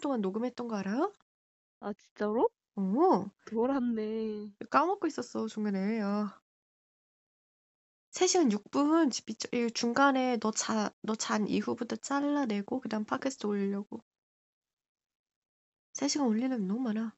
시간 동안 녹음했던 거 알아? 아 진짜로? 어. 돌았네. 까먹고 있었어 중간에. 아. 3시간 6분 이거 중간에 너 자, 너 잔 이후부터 잘라내고 그다음 팟캐스트 올리려고. 3시간 올리려면 너무 많아.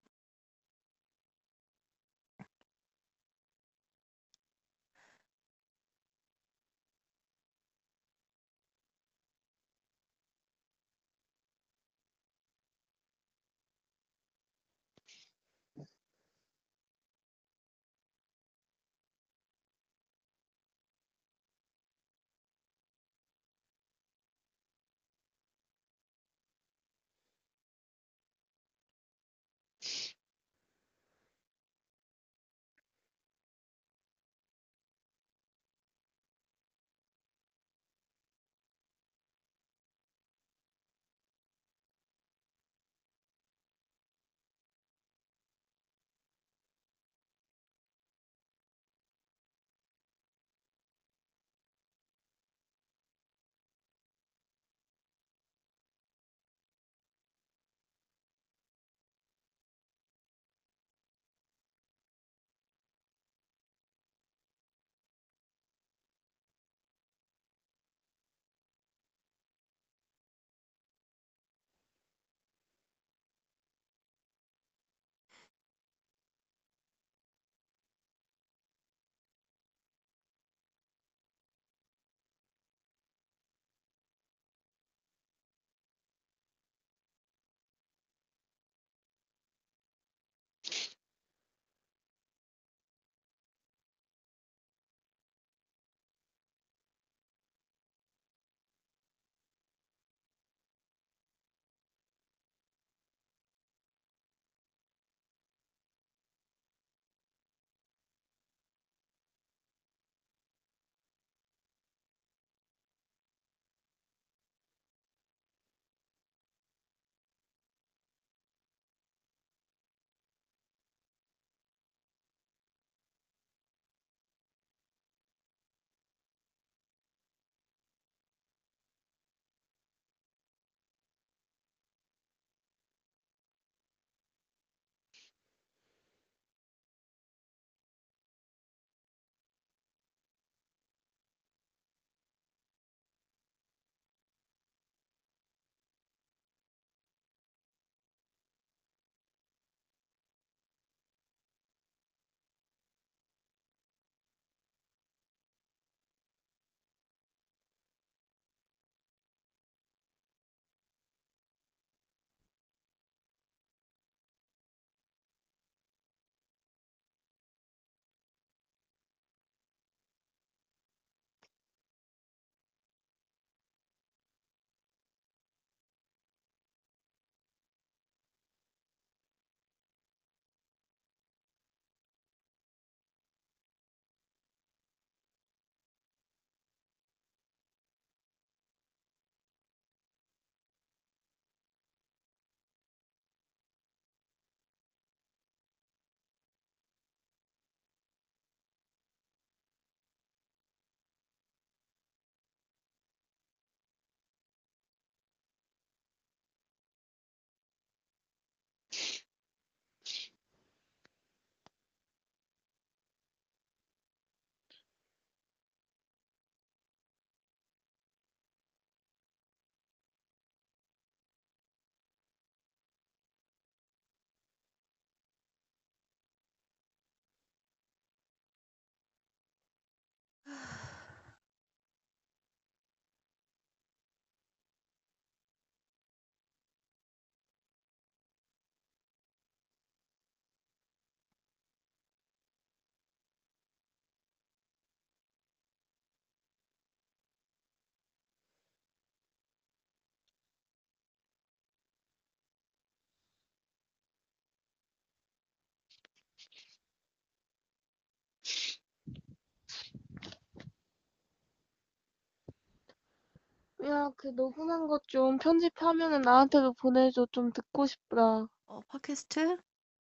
야, 그 녹음한 것 좀 편집하면은 나한테도 보내줘. 좀 듣고 싶다. 어, 팟캐스트?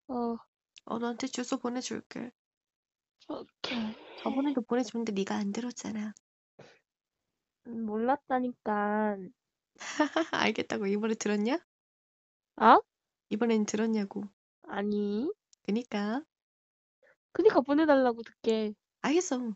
어, 어, 너한테 주소 보내줄게. 오케이. 저번에도 보내줬는데 네가 안 들었잖아. 음, 몰랐다니까. 알겠다고 이번에 들었냐? 아? 이번엔 들었냐고. 아니. 그니까. 그니까 보내달라고 듣게. 알겠어.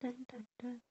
딴딴딴.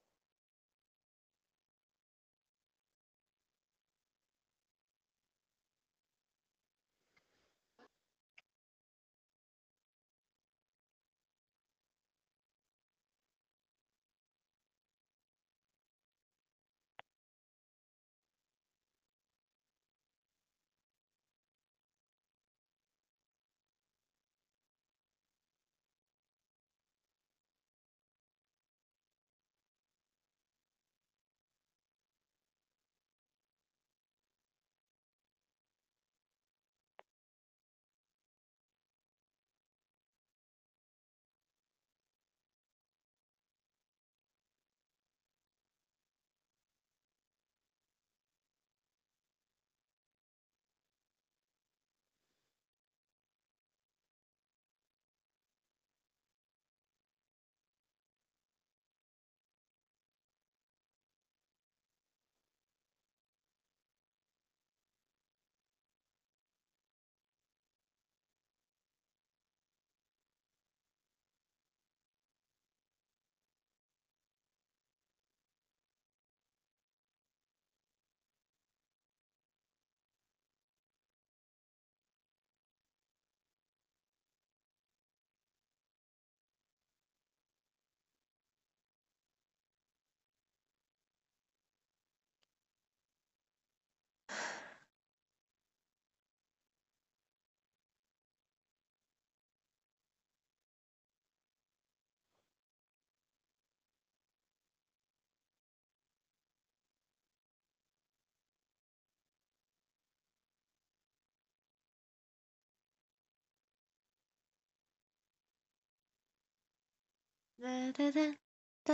따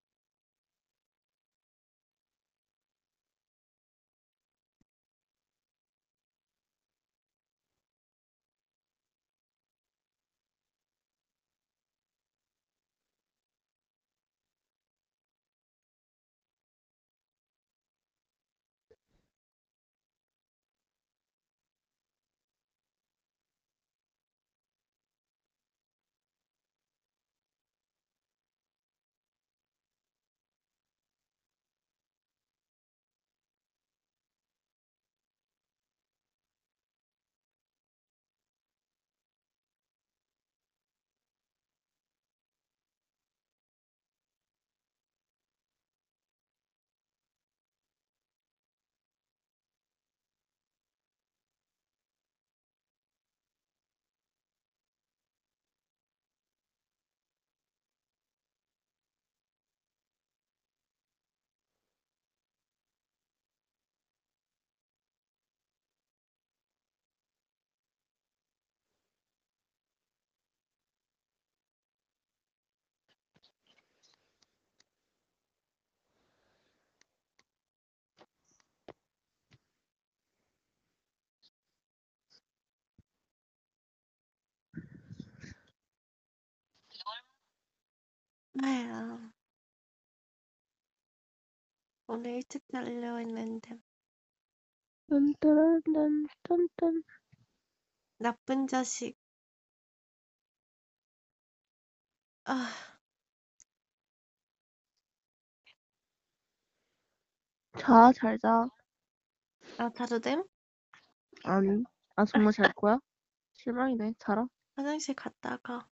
아야. 오늘 일찍 자려 했는데 딴따란 딴딴. 나쁜 자식. 아, 자, 잘 자. 아 자도 됨? 아니. 아, 정말 잘 거야? 실망이네. 자라. 화장실 갔다가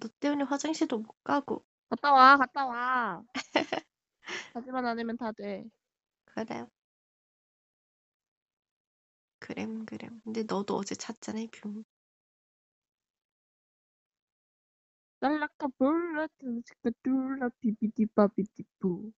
너 때문에 화장실도 못 가고 갔다 와, 갔다 와. 가지만 않으면 다 돼. 그래. 그램 그램. 근데 너도 어제 잤잖아, 뷰. 랄라까 볼라 뚜스까 뚜라 비비디바비디부.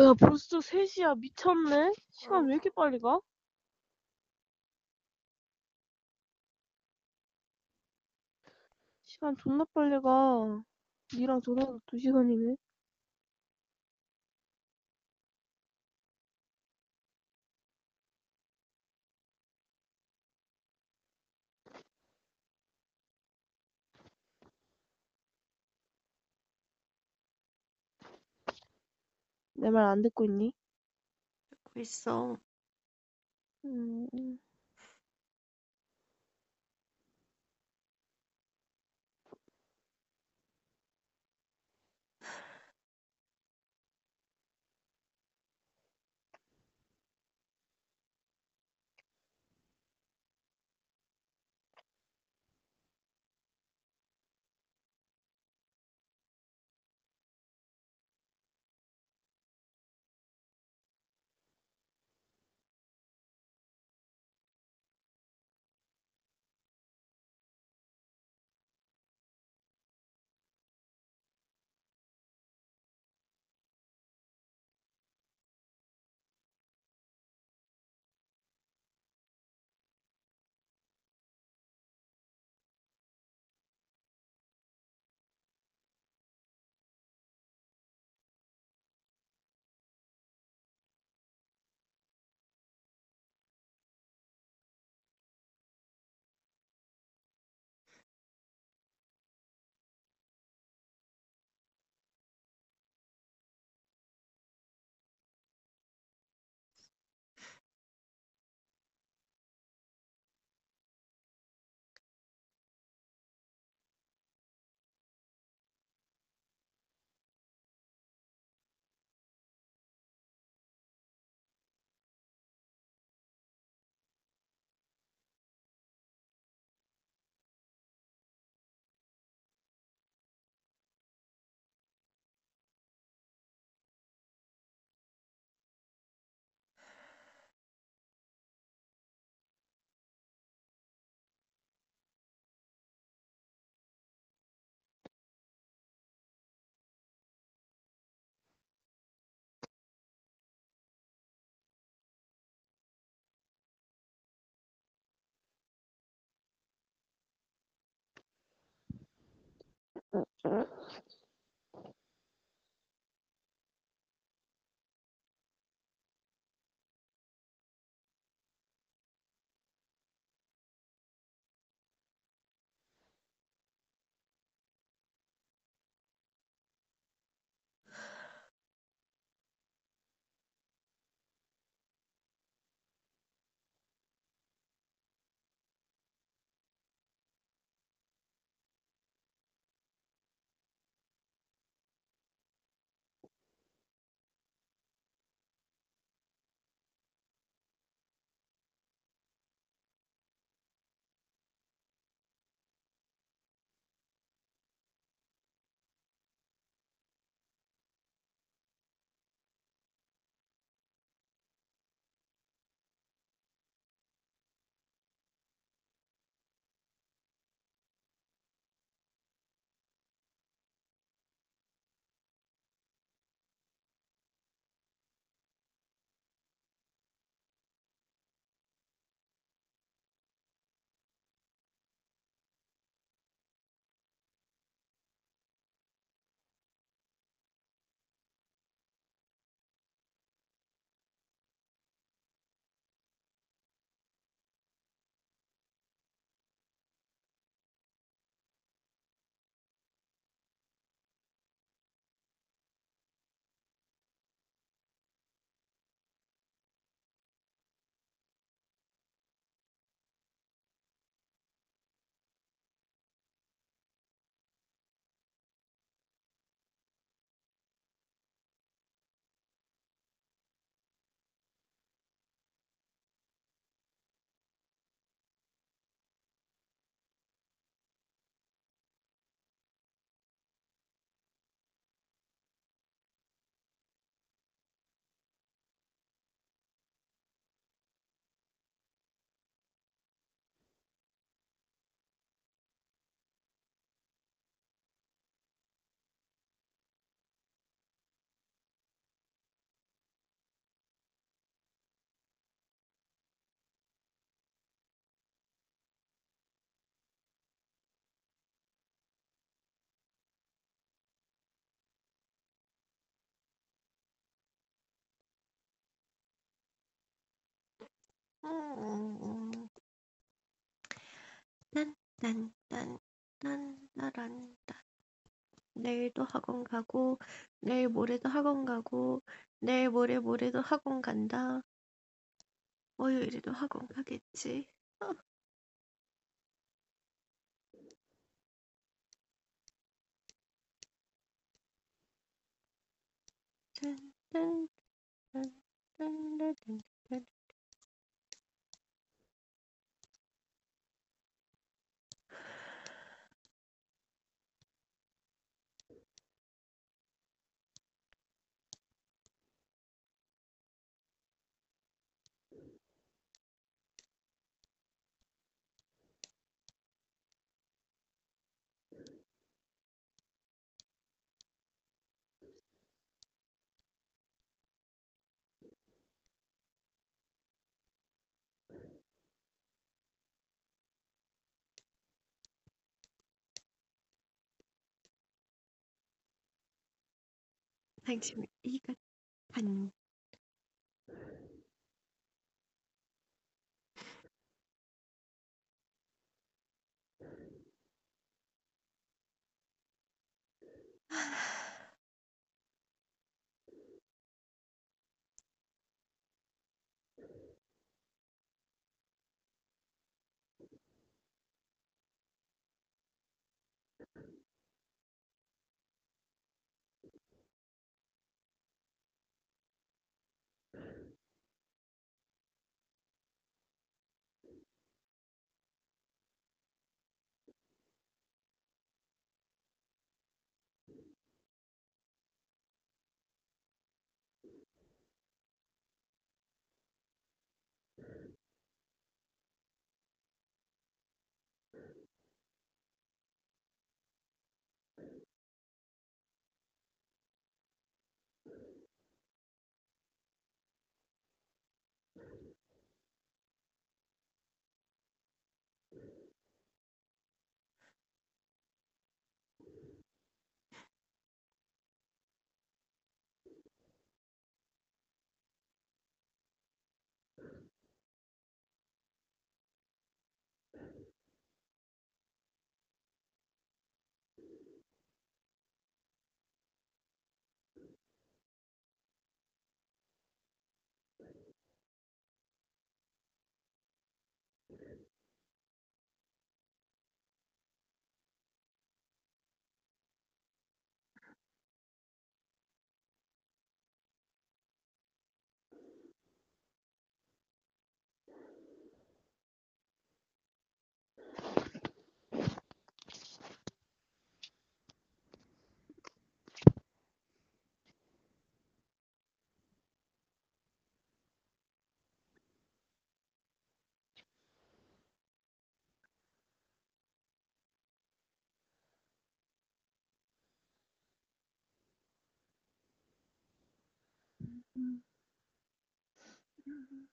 야, 벌써 3시야. 미쳤네? 시간 어. 왜 이렇게 빨리 가? 시간 존나 빨리 가. 니랑 전화해서 2시간이네. 내 말 안 듣고 있니? 듣고 있어. 음. Mm-hmm. 난, 난, 난, 난, 나란, 난. 내일도 학원 가고, 내일 모레도 학원 가고, 내일 모레 모레도 학원 간다. 월요일에도 학원 가겠지. 어. 짠, 짠, 짠, 짠, 짠, 당신 이가 반 음.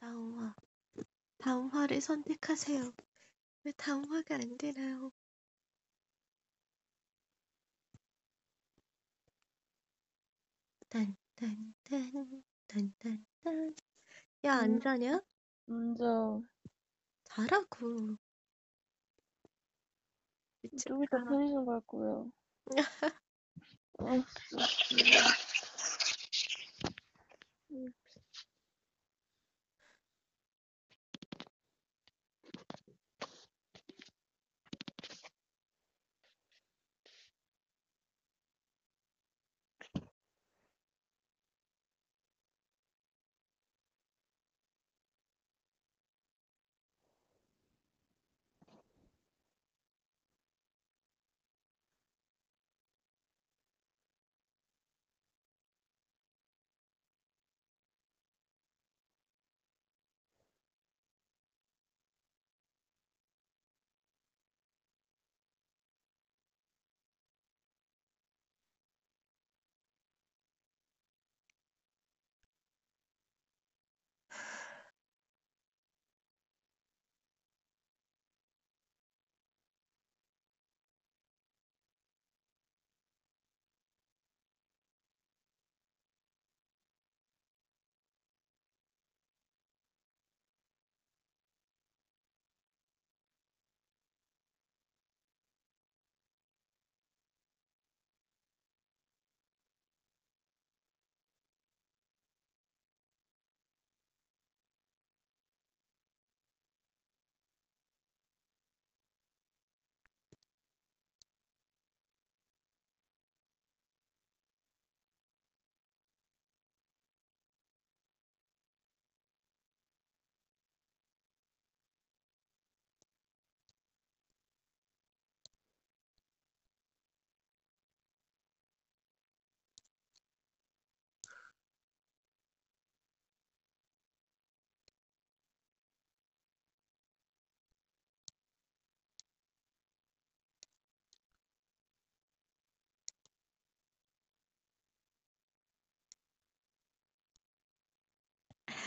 다음화 다음화를 선택하세요. 왜 다음화가 안 되나요? 딴딴딴 딴딴딴 야안 음. 자냐? 먼저 자라고 좀 이따 자. 편의점 갈 거예요. 아, 음. 이르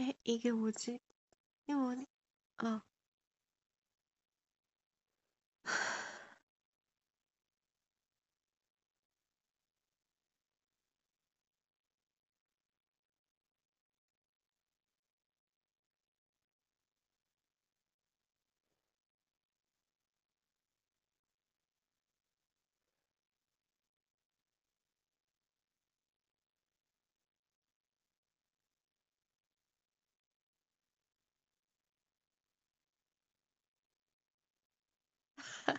에? 이게 뭐지? 이게 뭐니? 어.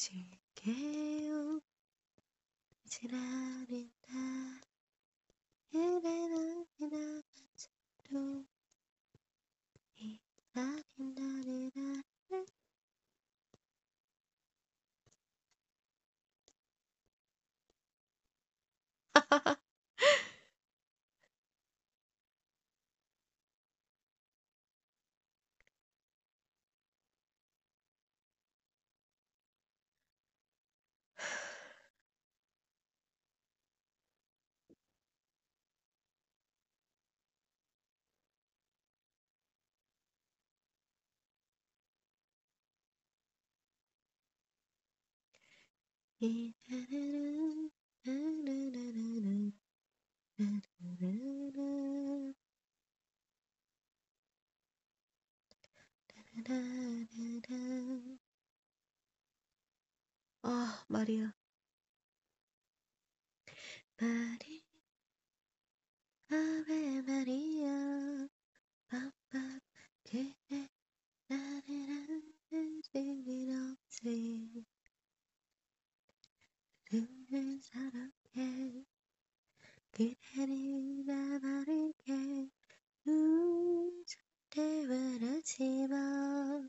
질게요. 지라 아 마리아. 마리 아베 마리아. 빰빰 그대 나를 안줄 일 없지 그를 사랑해. 그대를 나바를게. 음 절대 말하지 마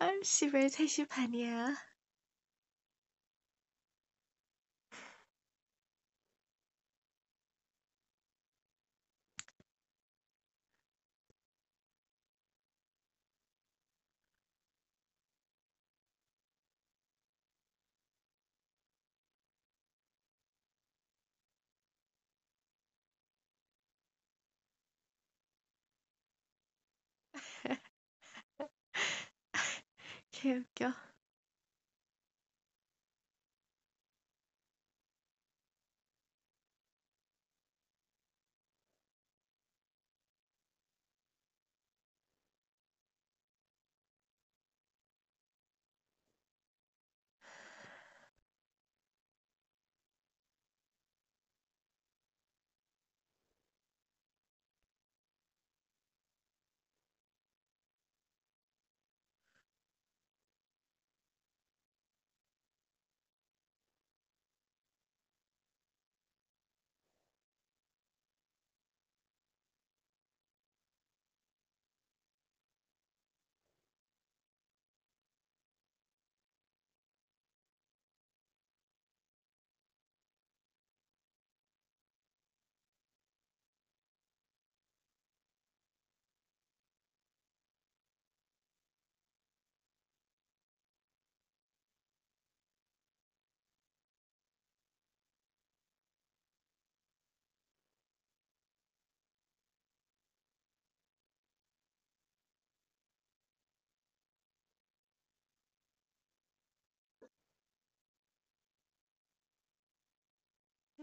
아, 씨발 3시 반이야. kuka.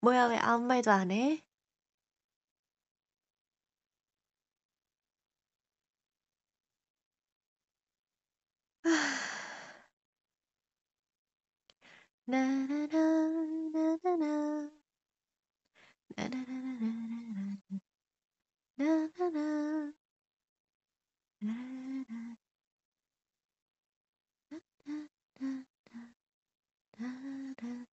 뭐야 왜 아무 말도 안 해? 나나나나나나 나나나 나나나 나나나 나나나 da da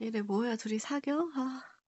얘네 뭐야 둘이 사겨? 아.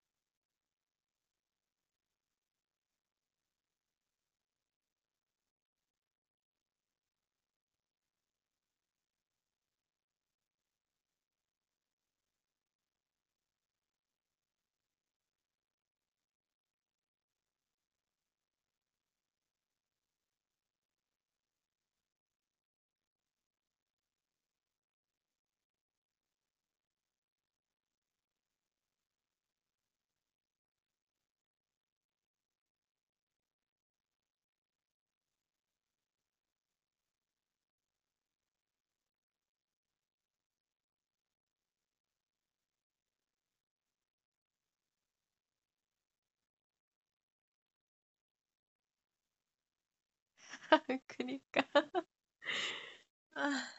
그니까. 아.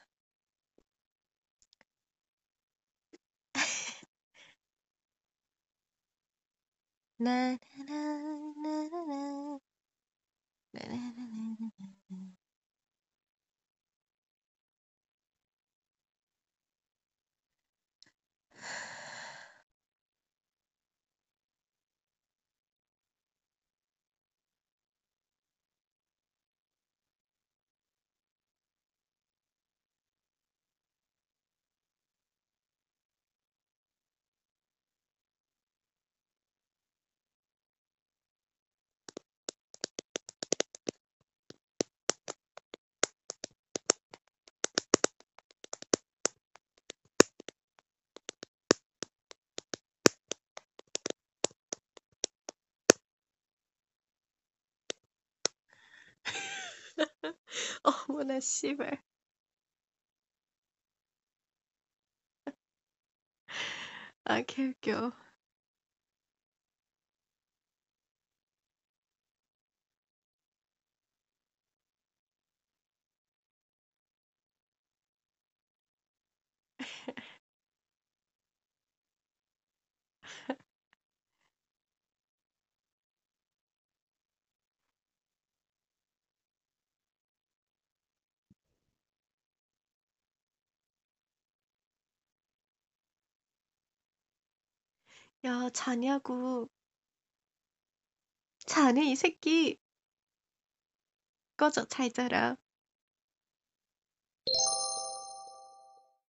나나나나나나. 나나나나나나. 어머나 씨발. 아개웃겨. 야 자냐고. 자네 이 새끼. 꺼져 잘 자라.